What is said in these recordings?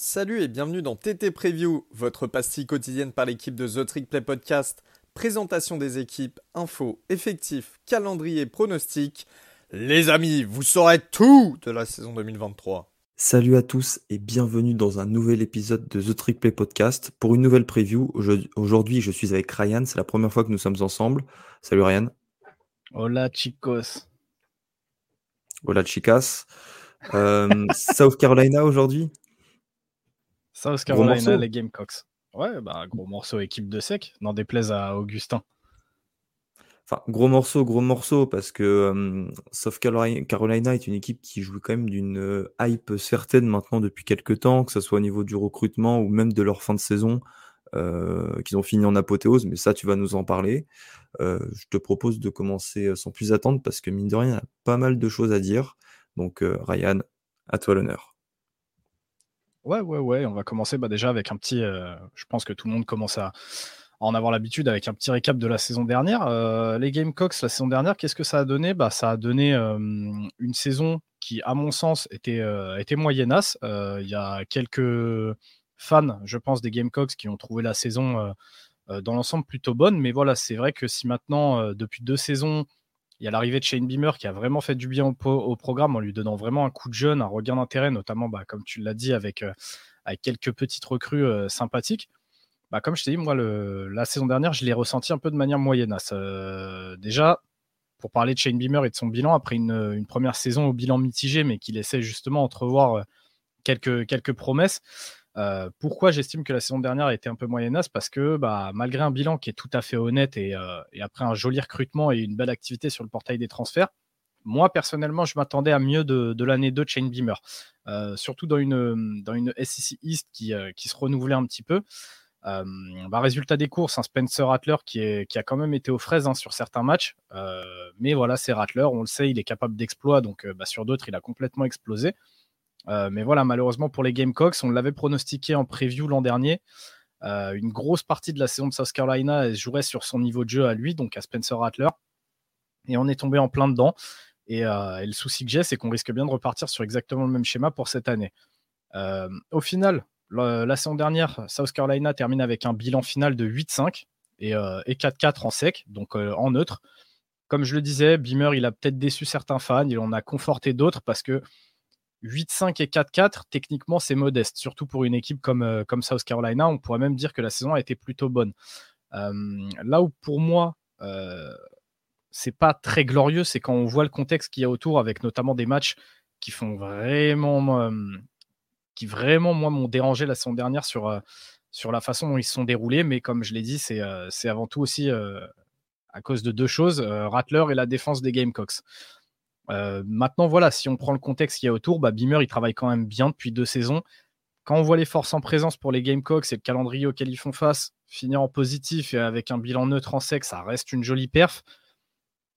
Salut et bienvenue dans TT Preview, votre pastille quotidienne par l'équipe de The Trick Play Podcast. Présentation des équipes, infos, effectifs, calendrier, pronostics. Les amis, vous saurez tout de la saison 2023. Salut à tous et bienvenue dans un nouvel épisode de The Trick Play Podcast. Pour une nouvelle preview, aujourd'hui je suis avec Ryan, c'est la première fois que nous sommes ensemble. Salut Ryan. Hola chicos. Hola chicas. Euh, South Carolina aujourd'hui? South Carolina, les Gamecocks. Ouais, bah, gros morceau équipe de sec, n'en déplaise à Augustin. Enfin, gros morceau, gros morceau, parce que euh, South Carolina est une équipe qui joue quand même d'une euh, hype certaine maintenant depuis quelques temps, que ce soit au niveau du recrutement ou même de leur fin de saison, euh, qu'ils ont fini en apothéose, mais ça, tu vas nous en parler. je te propose de commencer sans plus attendre, parce que mine de rien, il y a pas mal de choses à dire. Donc, Ryan, à toi l'honneur. Ouais, ouais, ouais. On va commencer bah, déjà avec un petit. Euh, je pense que tout le monde commence à, en avoir l'habitude avec un petit récap de la saison dernière. Euh, les Gamecocks, la saison dernière, qu'est-ce que ça a donné? Bah, Ça a donné euh, une saison qui, à mon sens, était, était moyennasse. Il y a quelques fans, je pense, des Gamecocks qui ont trouvé la saison dans l'ensemble plutôt bonne. Mais voilà, c'est vrai que si maintenant, depuis deux saisons, il y a l'arrivée de Shane Beamer qui a vraiment fait du bien au, programme en lui donnant vraiment un coup de jeune, un regain d'intérêt, notamment, bah, comme tu l'as dit, avec, euh, quelques petites recrues euh, sympathiques. Bah, comme je t'ai dit, moi, la saison dernière, je l'ai ressenti un peu de manière moyennasse. Euh, déjà, pour parler de Shane Beamer et de son bilan, après une, première saison au bilan mitigé, mais qui laissait justement entrevoir quelques, quelques promesses, euh, pourquoi j'estime que la saison dernière a été un peu moyennasse? Parce que bah, malgré un bilan qui est tout à fait honnête euh, et, après un joli recrutement et une belle activité sur le portail des transferts, moi personnellement je m'attendais à mieux de, l'année 2 de Shane Beamer. Euh, surtout dans une, dans une SEC East qui, qui se renouvelait un petit peu. Bah, résultat des courses, un Spencer Rattler qui, qui a quand même été aux fraises hein, sur certains matchs. mais voilà, c'est Rattler, on le sait, il est capable d'exploit, donc bah, sur d'autres, il a complètement explosé. Euh, mais voilà, malheureusement pour les Gamecocks, on l'avait pronostiqué en preview l'an dernier. Euh, une grosse partie de la saison de South Carolina jouerait sur son niveau de jeu à lui, donc à Spencer Rattler. Et on est tombé en plein dedans. Et, euh, le souci que j'ai, c'est qu'on risque bien de repartir sur exactement le même schéma pour cette année. au final, la, saison dernière, South Carolina termine avec un bilan final de 8-5 et, 4-4 en sec, donc en neutre. Comme je le disais, Beamer, il a peut-être déçu certains fans, il en a conforté d'autres parce que 8-5 et 4-4, techniquement, c'est modeste, surtout pour une équipe comme, euh, comme South Carolina. On pourrait même dire que la saison a été plutôt bonne. Euh, là où pour moi, euh, c'est pas très glorieux, c'est quand on voit le contexte qu'il y a autour, avec notamment des matchs qui font vraiment, qui vraiment moi m'ont dérangé la saison dernière sur, sur la façon dont ils se sont déroulés. Mais comme je l'ai dit, c'est avant tout aussi à cause de deux choses Rattler et la défense des Gamecocks. Euh, maintenant, voilà, si on prend le contexte qu'il y a autour, bah, Beamer, il travaille quand même bien depuis deux saisons. Quand on voit les forces en présence pour les Gamecocks et le calendrier auquel ils font face, finir en positif et avec un bilan neutre en sec, ça reste une jolie perf.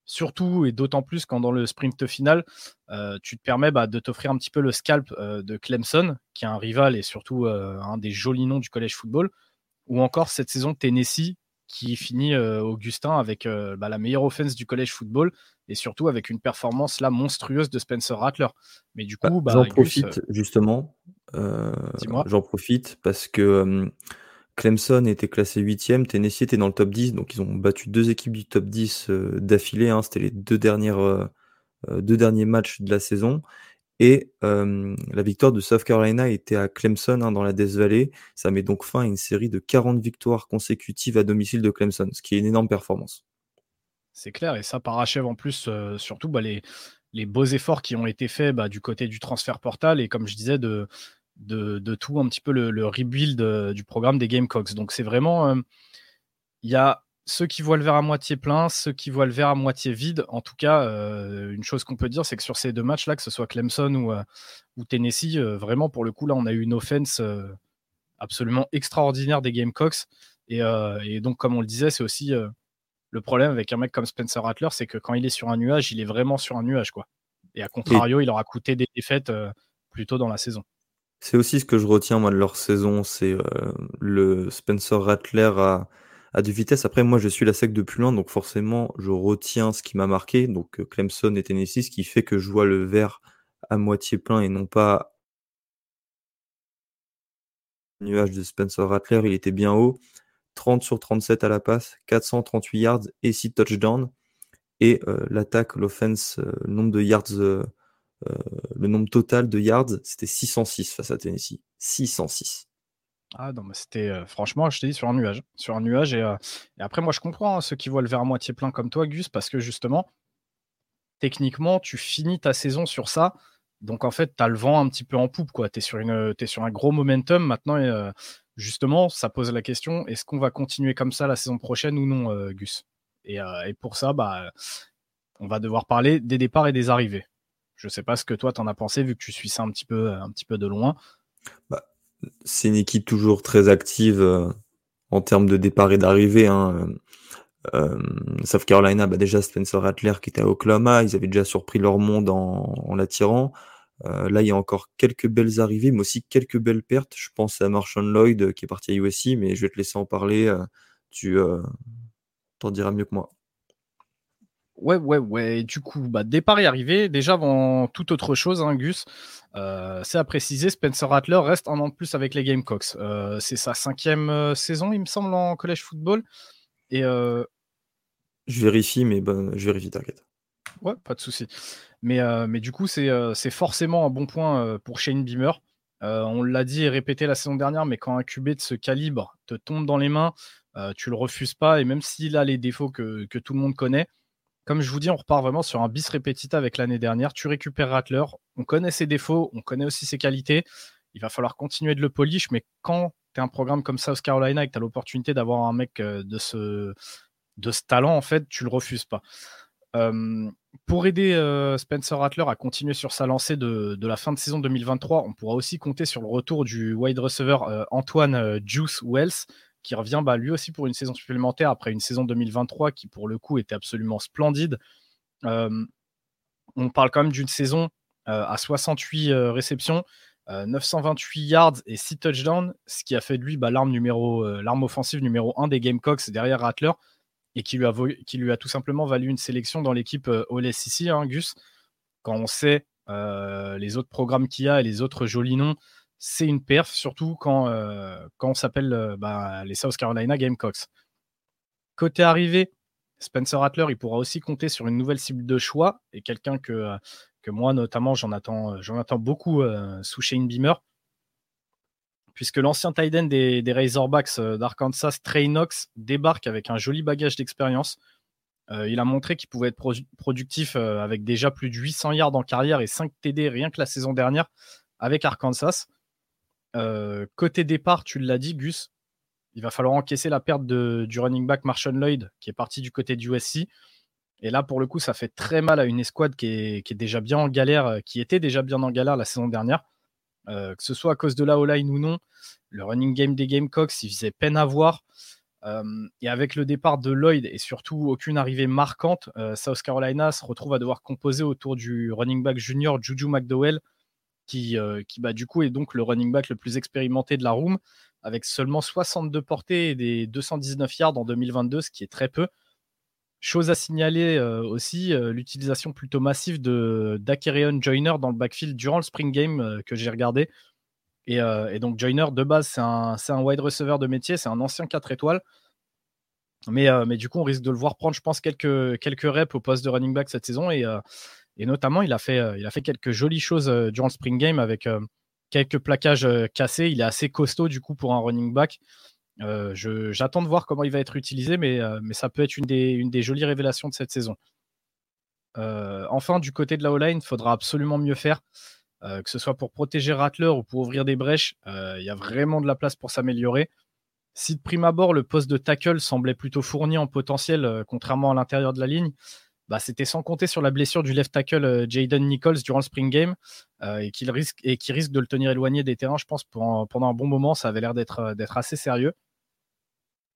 Surtout et d'autant plus quand dans le sprint final, euh, tu te permets bah, de t'offrir un petit peu le scalp euh, de Clemson, qui est un rival et surtout un des jolis noms du collège football, ou encore cette saison Tennessee, qui finit Augustin avec bah, la meilleure offense du collège football et surtout avec une performance là monstrueuse de Spencer Rattler. Mais du bah, coup, bah, j'en profite euh, justement. Euh, j'en profite parce que Clemson était classé 8e, Tennessee était dans le top 10, donc ils ont battu deux équipes du top 10 euh, d'affilée. Hein, C'était les deux, dernières, deux derniers matchs de la saison. Et la victoire de South Carolina était à Clemson hein, dans la Death Valley. Ça met donc fin à une série de 40 victoires consécutives à domicile de Clemson, ce qui est une énorme performance. C'est clair, et ça parachève en plus surtout bah, les, les, beaux efforts qui ont été faits bah, du côté du transfert portal et comme je disais, de, de, tout un petit peu le, rebuild du programme des Gamecocks. Donc c'est vraiment, il y a ceux qui voient le verre à moitié plein, ceux qui voient le verre à moitié vide. En tout cas, une chose qu'on peut dire, c'est que sur ces deux matchs-là, que ce soit Clemson ou, ou Tennessee, vraiment pour le coup, là, on a eu une offense absolument extraordinaire des Gamecocks. Et, donc, comme on le disait, c'est aussi le problème avec un mec comme Spencer Rattler, c'est que quand il est sur un nuage, il est vraiment sur un nuage, quoi. Et à contrario, il aura coûté des défaites euh, plus tôt dans la saison. C'est aussi ce que je retiens moi de leur saison, c'est euh, le Spencer Rattler à, à de vitesse. Après, moi, je suis la sec de plus loin, donc forcément, je retiens ce qui m'a marqué, donc euh, Clemson et Tennessee, ce qui fait que je vois le verre à moitié plein et non pas nuage de Spencer Rattler, il était bien haut. 30 sur 37 à la passe, 438 yards et 6 touchdowns. Et euh, l'attaque, l'offense, euh, le nombre de yards, euh, le nombre total de yards, c'était 606 face à Tennessee. 606. Ah non, mais c'était franchement, je t'ai dit, sur un nuage. Et, après, moi, je comprends hein, ceux qui voient le verre à moitié plein comme toi, Gus, parce que justement, techniquement, tu finis ta saison sur ça. Donc en fait, tu as le vent un petit peu en poupe. Tu es, sur un gros momentum. Maintenant, justement, ça pose la question est-ce qu'on va continuer comme ça la saison prochaine ou non, euh, Gus? Euh, et, pour ça, bah, on va devoir parler des départs et des arrivées. Je ne sais pas ce que toi, tu en as pensé, vu que tu suis ça un petit peu, peu de loin. Bah, c'est une équipe toujours très active euh, en termes de départ et d'arrivée. Hein. South Carolina, bah déjà Spencer Rattler qui était à Oklahoma, ils avaient déjà surpris leur monde en l'attirant. Euh, là, il y a encore quelques belles arrivées, mais aussi quelques belles pertes. Je pense à Marshall Lloyd euh, qui est parti à USC, mais je vais te laisser en parler. Euh, tu t'en diras mieux que moi. Ouais, ouais, ouais. Du coup, bah, départ et arrivé. Déjà, avant toute autre chose, hein, Gus, c'est à préciser, Spencer Rattler reste un an de plus avec les Gamecocks. c'est sa cinquième saison, il me semble, en collège football. Et Je vérifie, mais ben, je vérifie, t'inquiète. Ouais, pas de souci. Mais, euh, mais du coup, c'est euh, forcément un bon point euh, pour Shane Beamer. on l'a dit et répété la saison dernière, mais quand un QB de ce calibre te tombe dans les mains, tu le refuses pas. Et même s'il a les défauts que, tout le monde connaît, comme je vous dis, on repart vraiment sur un bis répétita avec l'année dernière. Tu récupères Rattler, on connaît ses défauts, on connaît aussi ses qualités. Il va falloir continuer de le polish, mais quand tu es un programme comme South Carolina et que tu as l'opportunité d'avoir un mec de ce, de ce talent, en fait, tu le refuses pas pour aider Spencer Rattler à continuer sur sa lancée de, la fin de saison 2023, on pourra aussi compter sur le retour du wide receiver Antoine Juice Wells, qui revient bah, lui aussi pour une saison supplémentaire après une saison 2023 qui pour le coup était absolument splendide. on parle quand même d'une saison à 68 réceptions, 928 yards et 6 touchdowns, ce qui a fait de lui bah, l'arme l'arme offensive numéro 1 des Gamecocks derrière Rattler et qui lui, a, tout simplement valu une sélection dans l'équipe euh, All-SEC, hein, Gus. Quand on sait euh, les autres programmes qu'il y a et les autres jolis noms, c'est une perf, surtout quand, euh, on s'appelle bah, les South Carolina Gamecocks. Côté arrivé, Spencer Rattler, il pourra aussi compter sur une nouvelle cible de choix et quelqu'un que, que moi, notamment, j'en attends, j'en attends beaucoup sous Shane Beamer puisque l'ancien tight des, Razorbacks euh, d'Arkansas, Trey Knox, débarque avec un joli bagage d'expérience. Euh, il a montré qu'il pouvait être productif euh, avec déjà plus de 800 yards en carrière et 5 TD rien que la saison dernière avec Arkansas. côté départ, tu l'as dit, Gus, il va falloir encaisser la perte du running back Marshall Lloyd qui est parti du côté du USC. Et là, pour le coup, ça fait très mal à une escouade qui est déjà bien en galère, qui était déjà bien en galère la saison dernière. Euh, que ce soit à cause de la O-line ou non, le running game des Gamecocks, il faisait peine à voir. Euh, et avec le départ de Lloyd et surtout aucune arrivée marquante, euh, South Carolina se retrouve à devoir composer autour du running back junior Juju McDowell, qui, bah, du coup est donc le running back le plus expérimenté de la room, avec seulement 62 portées et des 219 yards en 2022, ce qui est très peu. Chose à signaler euh, aussi, euh, l'utilisation plutôt massive de d'Akerion Joyner dans le backfield durant le spring game euh, que j'ai regardé. Et, donc Joyner, de base, c'est un, un, wide receiver de métier, c'est un ancien 4 étoiles. Mais, mais, du coup, on risque de le voir prendre, je pense, quelques, quelques reps au poste de running back cette saison. Et, et notamment, il a, fait, il a fait quelques jolies choses durant le spring game avec quelques plaquages cassés. Il est assez costaud, du coup, pour un running back. Euh, j'attends de voir comment il va être utilisé, mais, euh, ça peut être une des, une des, jolies révélations de cette saison. Euh, enfin, du côté de la O-line, il faudra absolument mieux faire, que ce soit pour protéger Rattler ou pour ouvrir des brèches. Il y a vraiment de la place pour s'améliorer. Si de prime abord, le poste de tackle semblait plutôt fourni en potentiel, contrairement à l'intérieur de la ligne, bah, c'était sans compter sur la blessure du left tackle Jaden Nichols durant le spring game et, qui risque, qui risque de le tenir éloigné des terrains, je pense, pendant, un bon moment. Ça avait l'air d'être assez sérieux.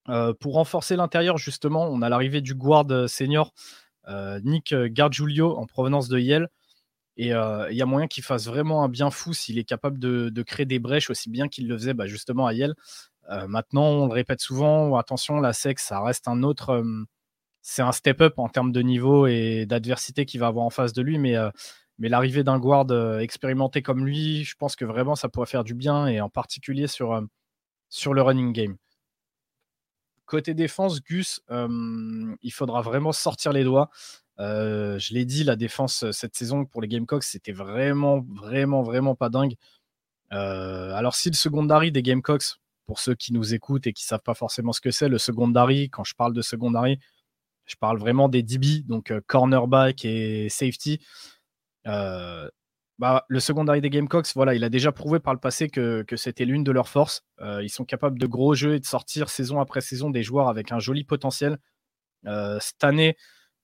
Euh, pour renforcer l'intérieur, justement, on a l'arrivée du guard euh, senior euh, Nick Gargiulio en provenance de Yale. Et il y a moyen qu'il fasse vraiment un bien fou s'il est capable de, créer des brèches aussi bien qu'il le faisait bah, justement à Yale. maintenant, on le répète souvent, attention, la SEC, ça reste un autre. C'est un step-up en termes de niveau et d'adversité qu'il va avoir en face de lui, mais, mais l'arrivée d'un guard expérimenté comme lui, je pense que vraiment ça pourrait faire du bien, et en particulier sur, sur le running game. Côté défense, Gus, il faudra vraiment sortir les doigts. je l'ai dit, la défense cette saison pour les Gamecocks, c'était vraiment, vraiment, vraiment pas dingue. alors, si le secondary des Gamecocks, pour ceux qui nous écoutent et qui savent pas forcément ce que c'est, le secondary, quand je parle de secondary, je parle vraiment des DB, donc cornerback et safety. Bah, le secondary des Gamecocks, voilà, il a déjà prouvé par le passé que, c'était l'une de leurs forces. Euh, ils sont capables de gros jeux et de sortir saison après saison des joueurs avec un joli potentiel. Euh, cette année,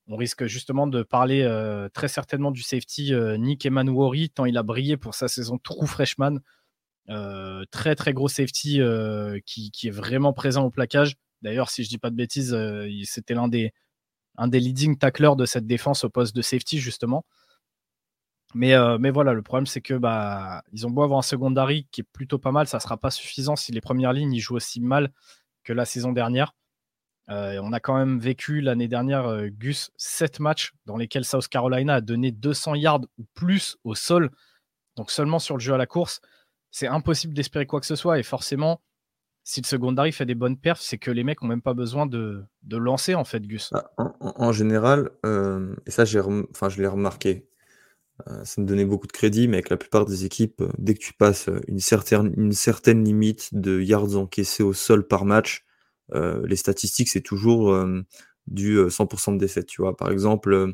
on risque justement de parler euh, très certainement du safety Nick Emanuori, tant il a brillé pour sa saison true freshman. très très gros safety qui, est vraiment présent au plaquage. D'ailleurs, si je dis pas de bêtises, c'était l'un des, un des leading tacklers de cette défense au poste de safety, justement. Mais, euh, voilà, le problème, c'est que bah, ils ont beau avoir un secondary qui est plutôt pas mal, ça ne sera pas suffisant si les premières lignes jouent aussi mal que la saison dernière. Euh, on a quand même vécu l'année dernière, euh, Gus, 7 matchs dans lesquels South Carolina a donné 200 yards ou plus au sol, donc seulement sur le jeu à la course. C'est impossible d'espérer quoi que ce soit, et forcément, si le secondary fait des bonnes perfs, c'est que les mecs n'ont même pas besoin de, de, lancer, en fait, Gus. Bah, en, général, et ça, j'ai enfin, je l'ai remarqué, euh, ça me donnait beaucoup de crédit, mais avec la plupart des équipes, euh, dès que tu passes euh, une certaine, une certaine limite de yards encaissés au sol par match, les statistiques, c'est toujours du 100% de défaite. Tu vois. Par exemple,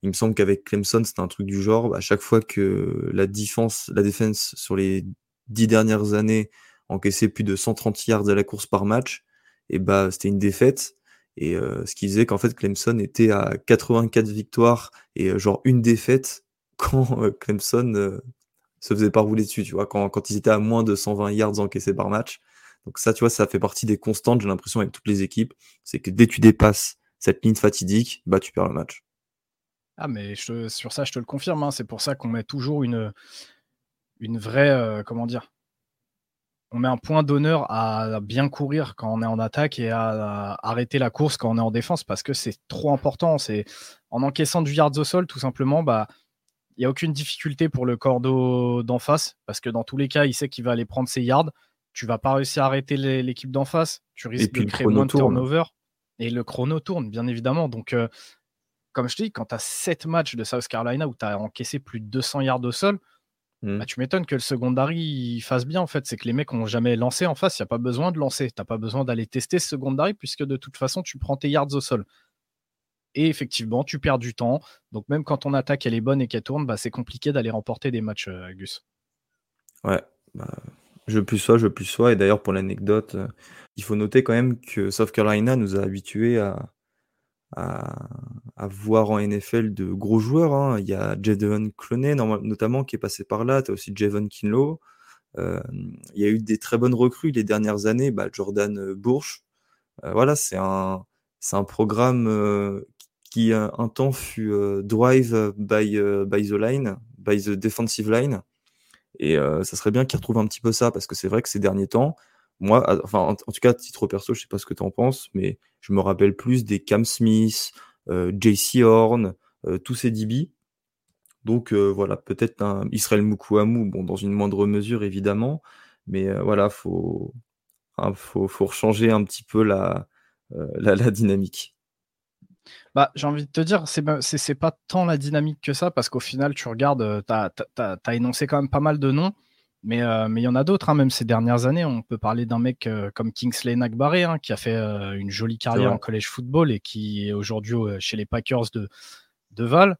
il me semble qu'avec Clemson, c'était un truc du genre, à chaque fois que la défense, la défense sur les dix dernières années encaissait plus de 130 yards à la course par match, et bah, c'était une défaite. Et ce qui faisait qu'en fait, Clemson était à 84 victoires et genre une défaite quand euh, Clemson euh, se faisait pas rouler dessus, tu vois, quand, quand ils étaient à moins de 120 yards encaissés par match. Donc ça, tu vois, ça fait partie des constantes, j'ai l'impression, avec toutes les équipes. C'est que dès que tu dépasses cette ligne fatidique, bah, tu perds le match. Ah, mais sur ça, je te le confirme. Hein. C'est pour ça qu'on met toujours une, une vraie. Euh, comment dire On met un point d'honneur à bien courir quand on est en attaque et à, arrêter la course quand on est en défense parce que c'est trop important. C'est En encaissant du yards au sol, tout simplement, bah, il n'y a aucune difficulté pour le cordeau d'en face, parce que dans tous les cas, il sait qu'il va aller prendre ses yards. Tu vas pas réussir à arrêter l'équipe d'en face. Tu risques de créer moins de turnover. Et le chrono tourne, bien évidemment. Donc, euh, comme je te dis, quand tu as 7 matchs de South Carolina où tu as encaissé plus de 200 yards au sol, bah, tu m'étonnes que le secondary fasse bien. En fait, c'est que les mecs n'ont jamais lancé en face. Il n'y a pas besoin de lancer. Tu n'as pas besoin d'aller tester ce secondary puisque de toute façon, tu prends tes yards au sol. Et effectivement, tu perds du temps. Donc même quand ton attaque elle est bonne et qu'elle tourne, bah, c'est compliqué d'aller remporter des matchs, euh, Gus. Ouais, bah, je plus sois, je plus sois. Et d'ailleurs, pour l'anecdote, euh, il faut noter quand même que South Carolina nous a habitués à, à, voir en NFL de gros joueurs. Hein. Il y a Jadon Clooney notamment qui est passé par là. Tu as aussi Javon Kinlow. Euh, il y a eu des très bonnes recrues les dernières années. Bah, Jordan Bourche. voilà, c'est un, c'est un programme qui un temps fut euh, drive by, euh, by the line, by the defensive line. Et euh, ça serait bien qu'ils retrouvent un petit peu ça, parce que c'est vrai que ces derniers temps, moi, enfin, en, tout cas, titre perso, je sais pas ce que tu en penses, mais je me rappelle plus des Cam Smith, JC Horn, tous ces DB. Donc voilà, peut-être un Israël Mukouamou, bon, dans une moindre mesure évidemment, mais voilà, faut, hein, faut, faut changer un petit peu la, la, dynamique. Bah, j'ai envie de te dire, c'est c'est pas tant la dynamique que ça, parce qu'au final, tu regardes, euh, tu as, énoncé quand même pas mal de noms, mais euh, mais il y en a d'autres, hein, même ces dernières années. On peut parler d'un mec euh, comme Kingsley Nagbaré, hein, qui a fait une jolie carrière en collège football et qui est aujourd'hui chez les Packers de, de Val.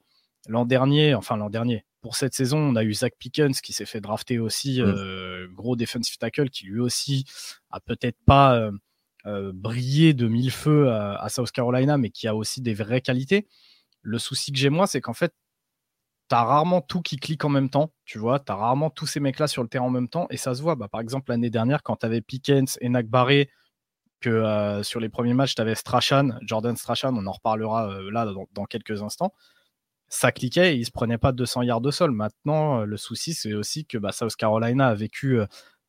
L'an dernier, enfin l'an dernier, pour cette saison, on a eu Zach Pickens qui s'est fait drafter aussi, mmh. gros defensive tackle, qui lui aussi a peut-être pas euh, briller de mille feux à, South Carolina, mais qui a aussi des vraies qualités. Le souci que j'ai moi, c'est qu'en fait, tu as rarement tout qui clique en même temps, tu vois, tu as rarement tous ces mecs-là sur le terrain en même temps, et ça se voit. Bah, par exemple, l'année dernière, quand tu avais Pickens et Nakbaré, que euh, sur les premiers matchs, tu avais Strachan, Jordan Strachan, on en reparlera euh, là dans, quelques instants, ça cliquait et il se prenait pas 200 yards de sol. Maintenant, le souci, c'est aussi que bah, South Carolina a vécu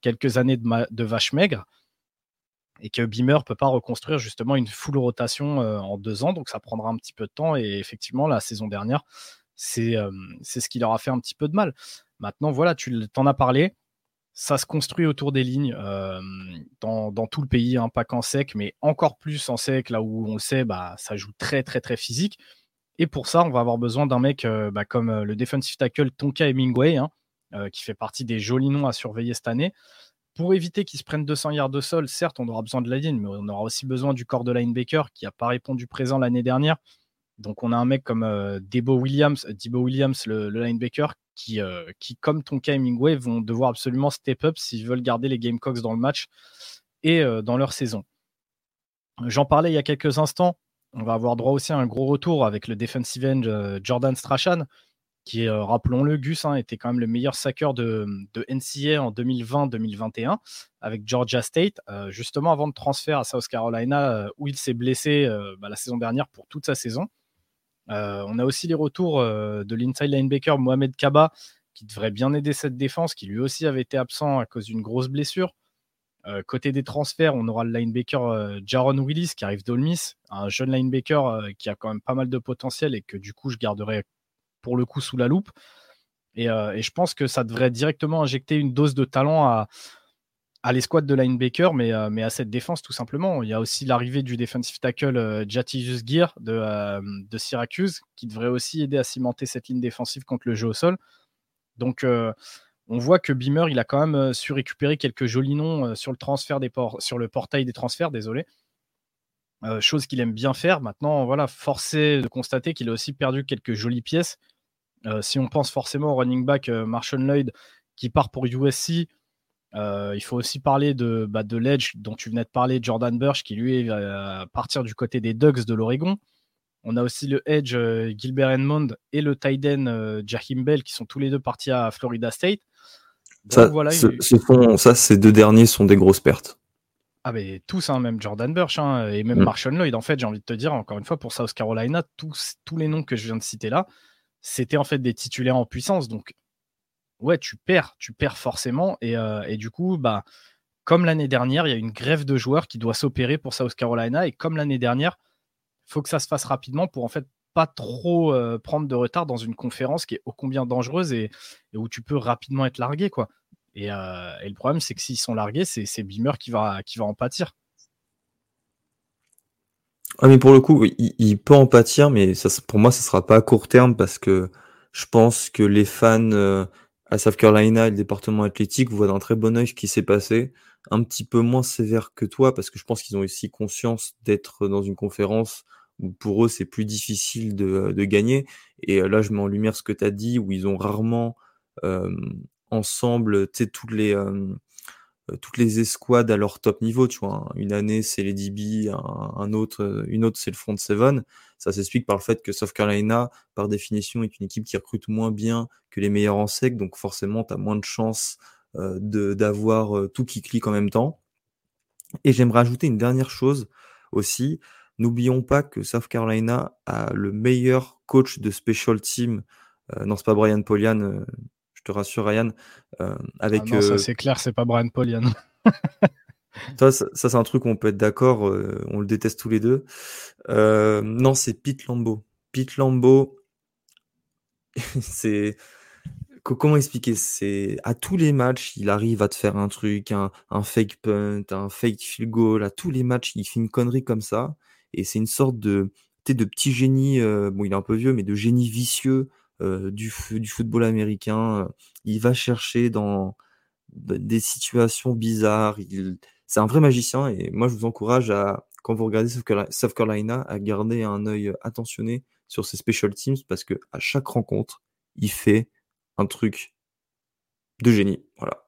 quelques années de, de vache maigre et que Beamer peut pas reconstruire justement une full rotation euh, en deux ans, donc ça prendra un petit peu de temps. Et effectivement, la saison dernière, c'est euh, c'est ce qui leur a fait un petit peu de mal. Maintenant, voilà, tu t'en as parlé. ça se construit autour des lignes dans, tout le pays, hein, pas qu'en sec, mais encore plus en sec, là où on sait, bah, ça joue très très très physique. Et pour ça, on va avoir besoin d'un mec bah, comme le defensive tackle Tonka Hemingway, hein, qui fait partie des jolis noms à surveiller cette année. Pour éviter qu'ils se prennent 200 yards de sol, certes, on aura besoin de la ligne, mais on aura aussi besoin du corps de linebacker qui n'a pas répondu présent l'année dernière. Donc on a un mec comme Debo Williams, Debo Williams, le linebacker, euh, qui, comme Tonka Hemingway, vont devoir absolument step up s'ils veulent garder les Gamecocks dans le match et euh, dans leur saison. J'en parlais il y a quelques instants. On va avoir droit aussi à un gros retour avec le defensive end euh, Jordan Strachan, qui, rappelons-le, Gus hein, était quand même le meilleur sacker de, NCA en 2020-2021 avec Georgia State, justement avant de transfert à South Carolina, où il s'est blessé bah, la saison dernière pour toute sa saison. Euh, on a aussi les retours euh, de l'inside linebacker Mohamed Kaba, qui devrait bien aider cette défense, qui lui aussi avait été absent à cause d'une grosse blessure. Euh, côté des transferts, on aura le linebacker Jaron Willis qui arrive d'Olmis, un jeune linebacker qui a quand même pas mal de potentiel et que du coup je garderai pour le coup sous la loupe. et je pense que ça devrait directement injecter une dose de talent à, à l'escouade de linebacker, mais, euh, mais à cette défense tout simplement. Il y a aussi l'arrivée du defensive tackle euh, Jatius Gear de, euh, de, Syracuse qui devrait aussi aider à cimenter cette ligne défensive contre le jeu au sol. Donc on voit que Beamer il a quand même su récupérer quelques jolis noms sur le portail des transferts, désolé. chose qu'il aime bien faire. Maintenant, voilà, forcé de constater qu'il a aussi perdu quelques jolies pièces. si on pense forcément au running back Marshall Lloyd qui part pour USC, euh, il faut aussi parler de, bah, de l'Edge dont tu venais de parler, Jordan Burch, qui lui est à partir du côté des Ducks de l'Oregon. On a aussi le Edge euh, Gilbert Edmond et le Tyden euh, Jahim Bell qui sont tous les deux partis à Florida State. ça, voilà, ça, ces deux derniers sont des grosses pertes. Ah, mais tous, hein, même Jordan Burch hein, et même mm. Marshall Lloyd. En fait, j'ai envie de te dire, encore une fois, pour South Carolina, tous, tous les noms que je viens de citer là, c'était en fait des titulaires en puissance. Donc, ouais, tu perds, tu perds forcément. Euh, et, du coup, bah, comme l'année dernière, il y a une grève de joueurs qui doit s'opérer pour South Carolina. Et comme l'année dernière, il faut que ça se fasse rapidement pour en fait pas trop euh, prendre de retard dans une conférence qui est ô combien dangereuse et, où tu peux rapidement être largué. quoi. Et, euh, le problème, c'est que s'ils sont largués, c'est Beamer qui va, qui va en pâtir. Ah, mais pour le coup, il, peut en pâtir, mais ça, pour moi, ça sera pas à court terme parce que je pense que les fans à South Carolina le département athlétique voit d'un très bon œil ce qui s'est passé. Un petit peu moins sévère que toi, parce que je pense qu'ils ont aussi conscience d'être dans une conférence où pour eux c'est plus difficile de, de, gagner. Et euh, là, je mets en lumière ce que tu as dit, où ils ont rarement euh, ensemble toutes les, euh, euh, toutes les escouades à leur top niveau, tu vois. Hein. Une année, c'est les DB, un, autre, euh, une autre, c'est le front seven. Ça s'explique par le fait que South Carolina, par définition, est une équipe qui recrute moins bien que les meilleurs en sec, donc forcément, tu as moins de chances euh, d'avoir tout qui clique en même temps. Et j'aimerais ajouter une dernière chose aussi. N'oublions pas que South Carolina a le meilleur coach de special team. non, c'est pas Brian Polian, je te rassure, Ryan. Euh, avec, ah non, ça euh, c'est clair, c'est pas Brian Polian. ça, ça, c'est un truc où on peut être d'accord, euh, on le déteste tous les deux. non, c'est Pete Lambeau. Pete Lambeau, c'est. Comment expliquer? C'est à tous les matchs, il arrive à te faire un truc, un, un fake punt, un fake field goal. À tous les matchs, il fait une connerie comme ça. Et c'est une sorte de, de petit génie. bon, il est un peu vieux, mais de génie vicieux du, du, football américain. Il va chercher dans des situations bizarres. c'est un vrai magicien et moi je vous encourage à, quand vous regardez South Carolina, à garder un œil attentionné sur ses special teams parce que à chaque rencontre, il fait un truc de génie. Voilà.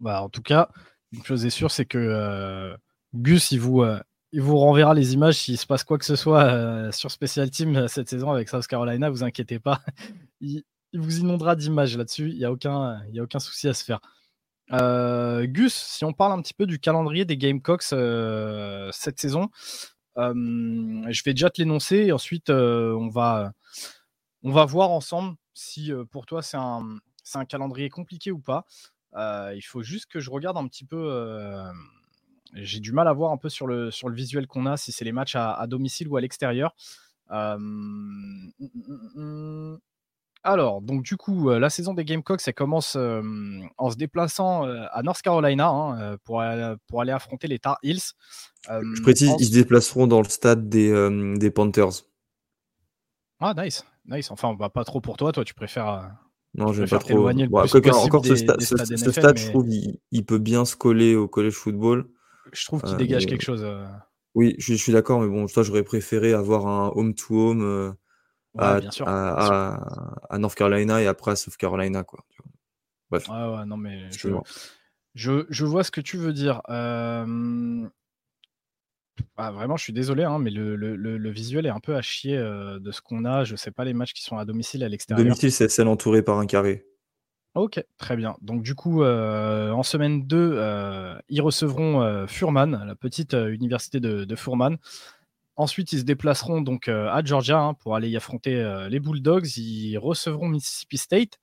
Bah, en tout cas, une chose est sûre, c'est que euh, Gus, il vous, euh, il vous renverra les images s'il se passe quoi que ce soit euh, sur Special Team euh, cette saison avec South Carolina, vous inquiétez pas. il, vous inondera d'images là-dessus, il n'y a, aucun, a aucun souci à se faire. Euh, Gus, si on parle un petit peu du calendrier des Gamecocks cette saison, je vais déjà te l'énoncer et ensuite on, va, on va voir ensemble si pour toi c'est un, un, calendrier compliqué ou pas. il faut juste que je regarde un petit peu j'ai du mal à voir un peu sur le, sur le visuel qu'on a, si c'est les matchs à, domicile ou à l'extérieur. Alors, donc du coup, la saison des Gamecocks, elle commence en se déplaçant à North Carolina hein, pour, pour, aller affronter les Tar Heels. Je précise, ils se déplaceront dans le stade des, des Panthers. Ah, nice, nice. Enfin, va pas trop pour toi. Toi, tu préfères. Non, je vais pas trop. encore ce, stade, je trouve, il, peut bien se coller au college football. Je trouve qu'il dégage quelque chose. Oui, je, suis d'accord, mais bon, toi, j'aurais préféré avoir un home-to-home euh, à, North Carolina et après à South Carolina, quoi. Bref. Ouais, ouais, non, mais je, je, vois ce que tu veux dire. Euh... Ah, vraiment, je suis désolé, hein, mais le, le, le, visuel est un peu à chier euh, de ce qu'on a. Je sais pas les matchs qui sont à domicile et à l'extérieur. Domicile, c'est celle entourée par un carré. Ok, très bien. Donc du coup, euh, en semaine 2, euh, ils recevront euh, Furman, la petite université de, Furman. Ensuite, ils se déplaceront donc à Georgia hein, pour aller y affronter les Bulldogs. Ils recevront Mississippi State.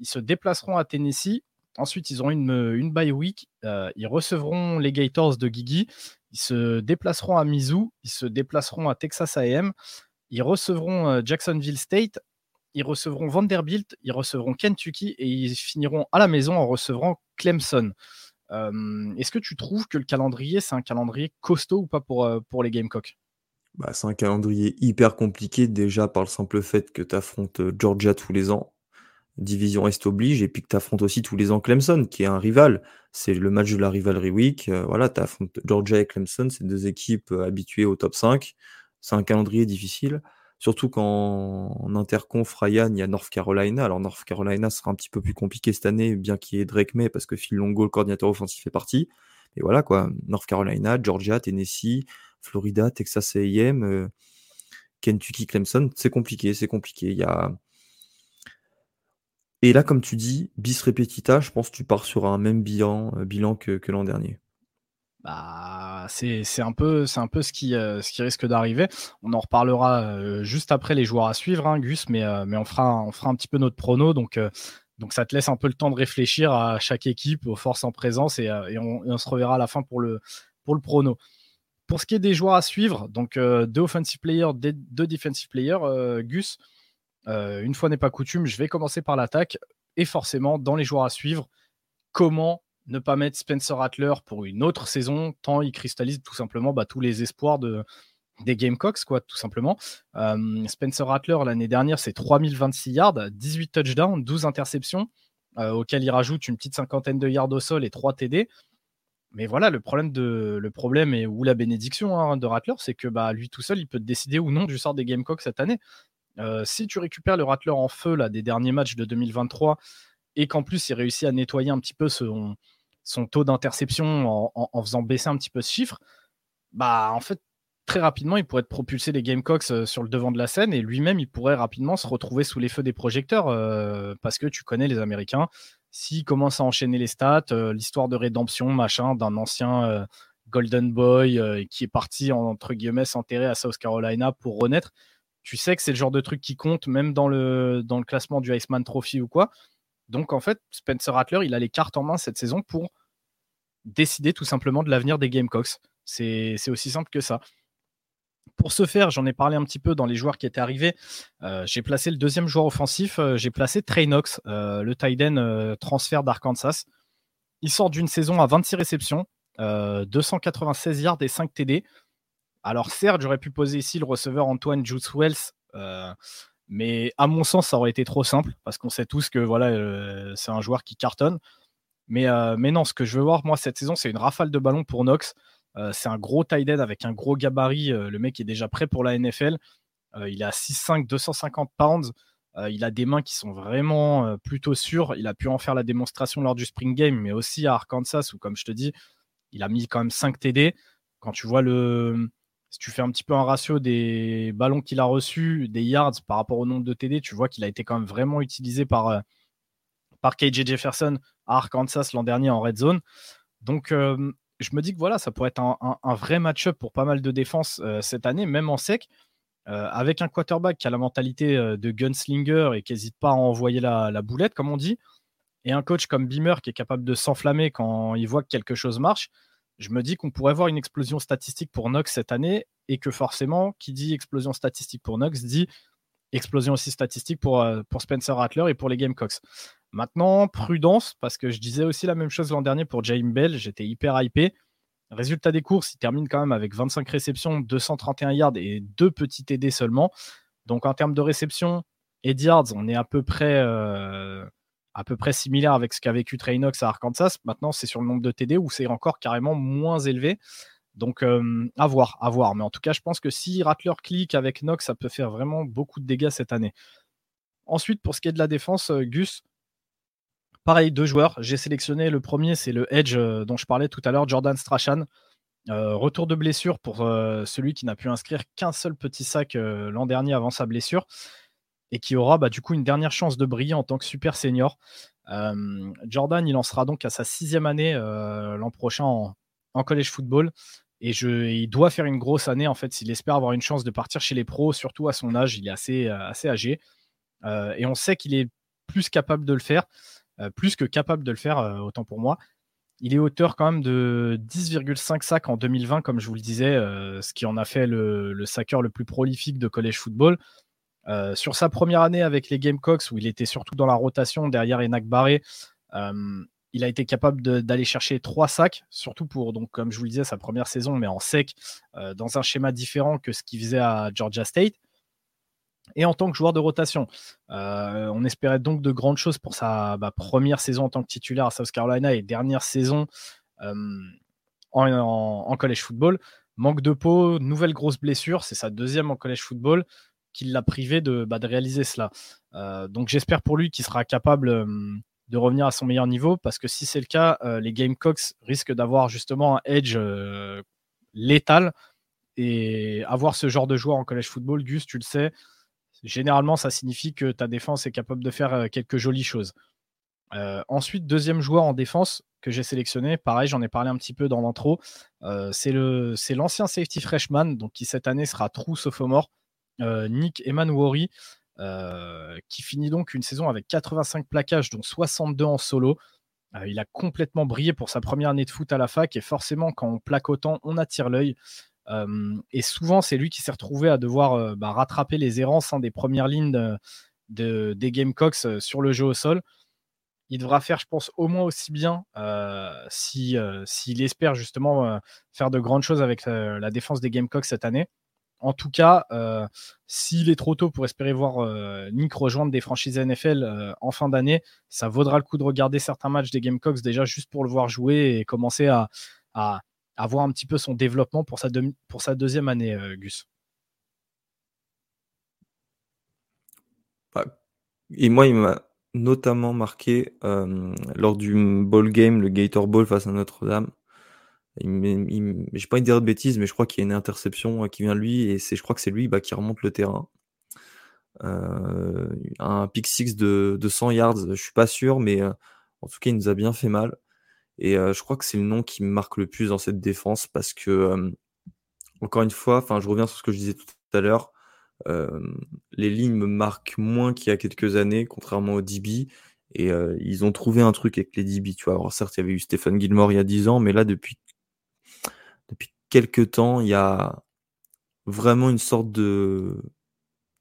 Ils se déplaceront à Tennessee. Ensuite, ils auront une, une bye week. ils recevront les Gators de Gigi. Ils se déplaceront à Mizzou. Ils se déplaceront à Texas A&M. Ils recevront Jacksonville State ils recevront Vanderbilt, ils recevront Kentucky et ils finiront à la maison en recevant Clemson. Euh, est-ce que tu trouves que le calendrier, c'est un calendrier costaud ou pas pour, euh, les Gamecocks? Bah, C'est un calendrier hyper compliqué déjà par le simple fait que tu affrontes euh, Georgia tous les ans, Division Est oblige, et puis que tu affrontes aussi tous les ans Clemson, qui est un rival. C'est le match de la Rivalry Week. voilà, tu affrontes Georgia et Clemson, c'est deux équipes habituées au top 5. C'est un calendrier difficile. Surtout qu'en interconf, Ryan, il y a North Carolina. Alors North Carolina sera un petit peu plus compliqué cette année, bien qu'il y ait Drake May, parce que Phil Longo, le coordinateur offensif, fait partie. Et voilà quoi, North Carolina, Georgia, Tennessee, Florida, Texas A&M, euh, Kentucky, Clemson, c'est compliqué, c'est compliqué. Il y a... Et là, comme tu dis, bis repetita, je pense que tu pars sur un même bilan, euh, bilan que l'an dernier. Bah, c'est un peu, c'est un peu ce qui, euh, risque d'arriver. On en reparlera euh, juste après les joueurs à suivre, hein, Gus, mais, euh, on, fera, un petit peu notre prono. Donc, ça te laisse un peu le temps de réfléchir à chaque équipe, aux forces en présence, et, on, se reverra à la fin pour le, pour prono. Pour ce qui est des joueurs à suivre, donc deux offensive players, deux defensive players, Gus, une fois n'est pas coutume, je vais commencer par l'attaque. Et forcément, dans les joueurs à suivre, comment ne pas mettre Spencer Rattler pour une autre saison, tant il cristallise tout simplement bah, tous les espoirs de, des Gamecocks, quoi, tout simplement. Euh, Spencer Rattler, l'année dernière, c'est 3026 yards, 18 touchdowns, 12 interceptions, euh, auxquelles il rajoute une petite cinquantaine de yards au sol et 3 TD. Mais voilà, le problème, de, le problème et, ou la bénédiction hein, de Rattler, c'est que bah, lui tout seul, il peut décider ou non du sort des Gamecocks cette année. Euh, si tu récupères le Rattler en feu là, des derniers matchs de 2023 et qu'en plus il réussit à nettoyer un petit peu son, son taux d'interception en, faisant baisser un petit peu ce chiffre, bah en fait très rapidement il pourrait propulser les Gamecocks euh, sur le devant de la scène et lui-même il pourrait rapidement se retrouver sous les feux des projecteurs euh, parce que tu connais les Américains. S'il commence à enchaîner les stats, euh, l'histoire de rédemption machin d'un ancien Golden Boy qui est parti entre guillemets s'enterrer à South Carolina pour renaître, tu sais que c'est le genre de truc qui compte même dans le, dans le classement du Iceman Trophy ou quoi. Donc en fait, Spencer Rattler, il a les cartes en main cette saison pour décider tout simplement de l'avenir des Gamecocks. C'est aussi simple que ça. Pour ce faire, j'en ai parlé un petit peu dans les joueurs qui étaient arrivés. Euh, j'ai placé le deuxième joueur offensif, euh, j'ai placé Trey Knox, euh, le tight end transfert d'Arkansas. Il sort d'une saison à 26 réceptions, 296 yards et 5 TD. Alors certes, j'aurais pu poser ici le receveur Antoine Juice Wells, mais à mon sens, ça aurait été trop simple parce qu'on sait tous que voilà, euh, c'est un joueur qui cartonne. Mais, euh, mais non, ce que je veux voir, moi, cette saison, c'est une rafale de ballon pour Knox. Euh, c'est un gros tight end avec un gros gabarit. le mec est déjà prêt pour la NFL. il a 6'5, 250 pounds. il a des mains qui sont vraiment plutôt sûres. Il a pu en faire la démonstration lors du Spring Game, mais aussi à Arkansas, où, comme je te dis, il a mis quand même 5 TD. Quand tu vois le, si tu fais un petit peu un ratio des ballons qu'il a reçus, des yards par rapport au nombre de TD, tu vois qu'il a été quand même vraiment utilisé par, euh, par KJ Jefferson à Arkansas l'an dernier en red zone. Donc, euh, je me dis que voilà, ça pourrait être un, vrai match-up pour pas mal de défenses euh, cette année, même en sec, avec un quarterback qui a la mentalité de gunslinger et qui n'hésite pas à envoyer la, la, boulette, comme on dit, et un coach comme Beamer qui est capable de s'enflammer quand il voit que quelque chose marche je me dis qu'on pourrait voir une explosion statistique pour Knox cette année et que forcément, qui dit explosion statistique pour Knox dit explosion aussi statistique pour, pour Spencer Rattler et pour les Gamecocks. Maintenant, prudence, parce que je disais aussi la même chose l'an dernier pour James Bell, j'étais hyper hypé. Résultat des courses, il termine quand même avec 25 réceptions, 231 yards et deux petits TD seulement. Donc en termes de réception et de yards, on est à peu près, euh, à peu près similaire avec ce qu'a vécu Trey Knox à Arkansas. Maintenant, c'est sur le nombre de TD où c'est encore carrément moins élevé. Donc euh, à voir, à voir. Mais en tout cas, je pense que si Rattler clique avec Knox, ça peut faire vraiment beaucoup de dégâts cette année. Ensuite, pour ce qui est de la défense, euh, Gus, Pareil, deux joueurs. J'ai sélectionné le premier, c'est le Edge euh, dont je parlais tout à l'heure, Jordan Strachan. Retour de blessure pour celui qui n'a pu inscrire qu'un seul petit sac l'an dernier avant sa blessure et qui aura bah, du coup une dernière chance de briller en tant que super senior. Jordan, il lancera donc à sa sixième année l'an prochain en, college football et il doit faire une grosse année en fait s'il espère avoir une chance de partir chez les pros, surtout à son âge, il est assez, assez âgé et on sait qu'il est plus capable de le faire. Euh, plus que capable de le faire, euh, autant pour moi. Il est auteur quand même de 10,5 sacs en 2020, comme je vous le disais, euh, ce qui en a fait le, le saqueur le plus prolifique de college football. Sur sa première année avec les Gamecocks, où il était surtout dans la rotation derrière Enak Barré, il a été capable d'aller chercher trois sacs, surtout pour, comme je vous le disais, sa première saison, mais en sec, dans un schéma différent que ce qu'il faisait à Georgia State et en tant que joueur de rotation. Euh, on espérait donc de grandes choses pour sa bah, première saison en tant que titulaire à South Carolina et dernière saison euh, en, college football. Manque de peau, nouvelle grosse blessure, c'est sa deuxième en college football qui l'a privé de, bah, réaliser cela. Euh, donc j'espère pour lui qu'il sera capable de revenir à son meilleur niveau parce que si c'est le cas, les Gamecocks risquent d'avoir justement un edge létal et avoir ce genre de joueur en college football, Gus, tu le sais, généralement, ça signifie que ta défense est capable de faire euh, quelques jolies choses. Euh, ensuite, deuxième joueur en défense que j'ai sélectionné, pareil, j'en ai parlé un petit peu dans l'intro, euh, c'est l'ancien safety freshman, donc qui cette année sera true sophomore, Nick Emanwori, qui finit donc une saison avec 85 plaquages, dont 62 en solo. il a complètement brillé pour sa première année de foot à la fac et forcément quand on plaque autant, on attire l'œil et souvent, c'est lui qui s'est retrouvé à devoir bah, rattraper les errances hein, des premières lignes de, des Gamecocks sur le jeu au sol. Il devra faire, je pense, au moins aussi bien s'il espère justement faire de grandes choses avec la défense des Gamecocks cette année. En tout cas, s'il est trop tôt pour espérer voir Nick rejoindre des franchises NFL en fin d'année, ça vaudra le coup de regarder certains matchs des Gamecocks déjà juste pour le voir jouer et commencer à, voir un petit peu son développement pour sa, deuxième année, euh, Gus. Bah, et moi, il m'a notamment marqué euh, lors du ball game, le Gator Ball face à Notre-Dame. Je n'ai pas envie de dire de bêtises, mais je crois qu'il y a une interception euh, qui vient de lui et c'est, je crois que c'est lui bah, qui remonte le terrain. un pick six de, de, 100 yards, je suis pas sûr, mais en tout cas, il nous a bien fait mal. Et je crois que c'est le nom qui me marque le plus dans cette défense parce que, encore une fois, enfin, je reviens sur ce que je disais tout à l'heure, les lignes me marquent moins qu'il y a quelques années, contrairement aux DB. Et ils ont trouvé un truc avec les DB, tu vois. Alors certes, il y avait eu Stephen Gilmore il y a 10 ans, mais là, depuis quelques temps, il y a vraiment une sorte de,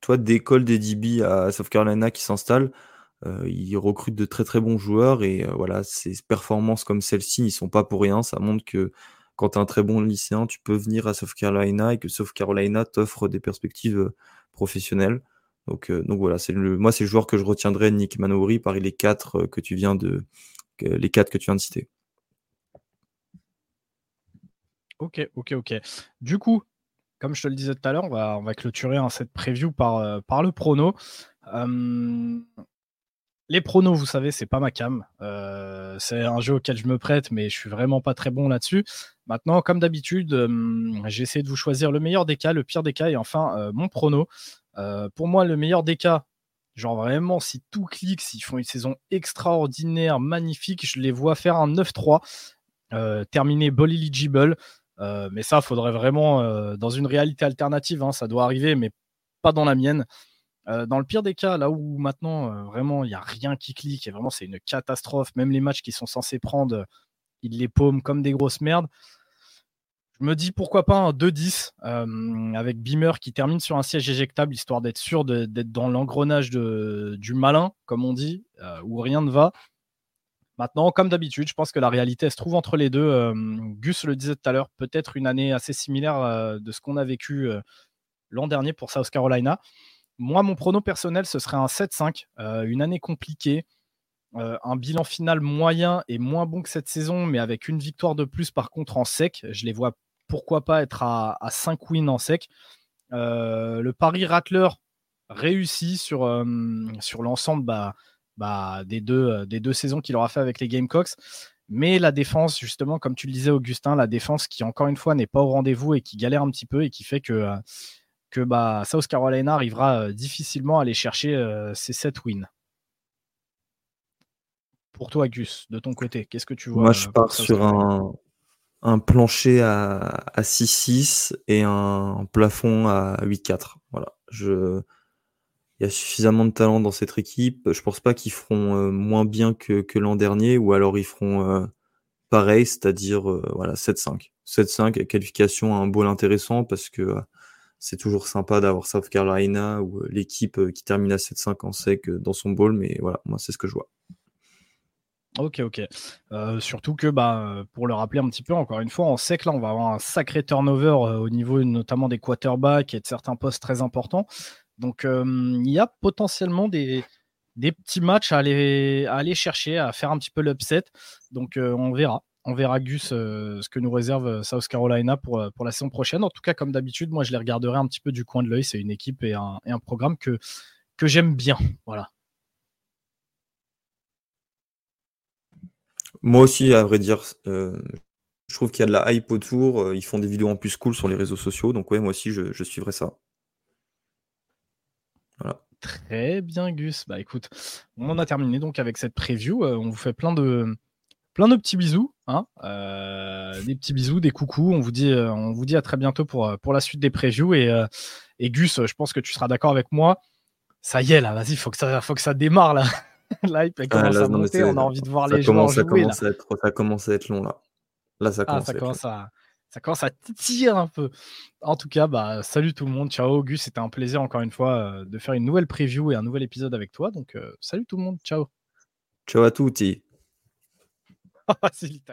toi, d'école des DB à South Carolina qui s'installe. Euh, il recrute de très très bons joueurs et euh, voilà, ces performances comme celle-ci, ils sont pas pour rien. Ça montre que quand tu es un très bon lycéen, tu peux venir à South Carolina et que South Carolina t'offre des perspectives euh, professionnelles. Donc, donc voilà, c'est le, moi c'est le joueur que je retiendrai, Nick Manouri, parmi les quatre que tu viens de, les quatre que tu viens de citer. Ok, ok, ok. Du coup, comme je te le disais tout à l'heure, on va, clôturer hein, cette preview par, par le prono. Les pronos, vous savez, c'est pas ma cam. Euh, c'est un jeu auquel je me prête, mais je suis vraiment pas très bon là-dessus. Maintenant, comme d'habitude, euh, j'ai essayé de vous choisir le meilleur des cas, le pire des cas, et enfin euh, mon prono. pour moi, le meilleur des cas, genre vraiment, si tout clique, s'ils font une saison extraordinaire, magnifique, je les vois faire un 9-3, terminer ball eligible. Mais ça, faudrait vraiment, dans une réalité alternative, hein, ça doit arriver, mais pas dans la mienne. Euh, dans le pire des cas, là où maintenant euh, vraiment il n'y a rien qui clique et vraiment c'est une catastrophe, même les matchs qui sont censés prendre, ils les paument comme des grosses merdes. Je me dis pourquoi pas un 2-10 euh, avec Beamer qui termine sur un siège éjectable, histoire d'être sûr d'être dans l'engrenage du malin, comme on dit, euh, où rien ne va. Maintenant, comme d'habitude, je pense que la réalité se trouve entre les deux. Euh, Gus le disait tout à l'heure, peut-être une année assez similaire de ce qu'on a vécu l'an dernier pour South Carolina. Moi, mon prono personnel, ce serait un 7-5, une année compliquée. un bilan final moyen et moins bon que cette saison, mais avec une victoire de plus par contre en sec. Je les vois pourquoi pas être à, 5 wins en sec. Euh, le Paris Rattler réussit sur, euh, sur l'ensemble bah, bah, des, deux, euh, des deux saisons qu'il aura fait avec les Gamecocks. Mais la défense, justement, comme tu le disais, Augustin, la défense qui, encore une fois, n'est pas au rendez-vous et qui galère un petit peu et qui fait que, que bah, South Carolina arrivera difficilement à aller chercher ses 7 wins. Pour toi, Gus, de ton côté, qu'est-ce que tu vois Moi, je pars sur un, un plancher à, 6-6 et un plafond à 8-4. Voilà. Je... Il y a suffisamment de talent dans cette équipe. Je pense pas qu'ils feront euh, moins bien que, l'an dernier ou alors ils feront euh, pareil, c'est-à-dire euh, voilà 7-5. 7-5 qualification à un bowl intéressant parce que c'est toujours sympa d'avoir South Carolina ou l'équipe qui termine à 7-5 en sec dans son bowl, mais voilà, moi c'est ce que je vois. Ok, ok. Surtout que, bah, pour le rappeler un petit peu, encore une fois, sait que là, on va avoir un sacré turnover au niveau notamment des quarterbacks et de certains postes très importants. Donc, euh, il y a potentiellement des, petits matchs à aller, chercher, à faire un petit peu l'upset. Donc, on verra. On verra Gus ce que nous réserve South Carolina pour, la saison prochaine. En tout cas, comme d'habitude, moi, je les regarderai un petit peu du coin de l'œil. C'est une équipe et un, programme que, j'aime bien. Voilà. Moi aussi, à vrai dire, euh, je trouve qu'il y a de la hype autour. Euh, ils font des vidéos en plus cool sur les réseaux sociaux. Donc ouais, moi aussi, je, suivrai ça. Voilà. Très bien, Gus. Bah écoute, on en a terminé donc avec cette preview. Euh, on vous fait plein de, plein de petits bisous. Hein des petits bisous, des coucous. On vous dit, on vous dit à très bientôt pour, pour la suite des previews. Et, et Gus, je pense que tu seras d'accord avec moi. Ça y est, là, vas-y, faut que ça, faut que ça démarre là. L'hype ah, commence à monter, on a envie de voir les joueurs jouer. Ça commence, À être, ça commence à être long là. Là, ça ah, commence, à, ça commence à titiller un peu. En tout cas, bah, salut tout le monde. Ciao, Auguste. C'était un plaisir encore une fois euh, de faire une nouvelle preview et un nouvel épisode avec toi. Donc, euh, salut tout le monde. Ciao. Ciao à tutti. C'est l'Italie.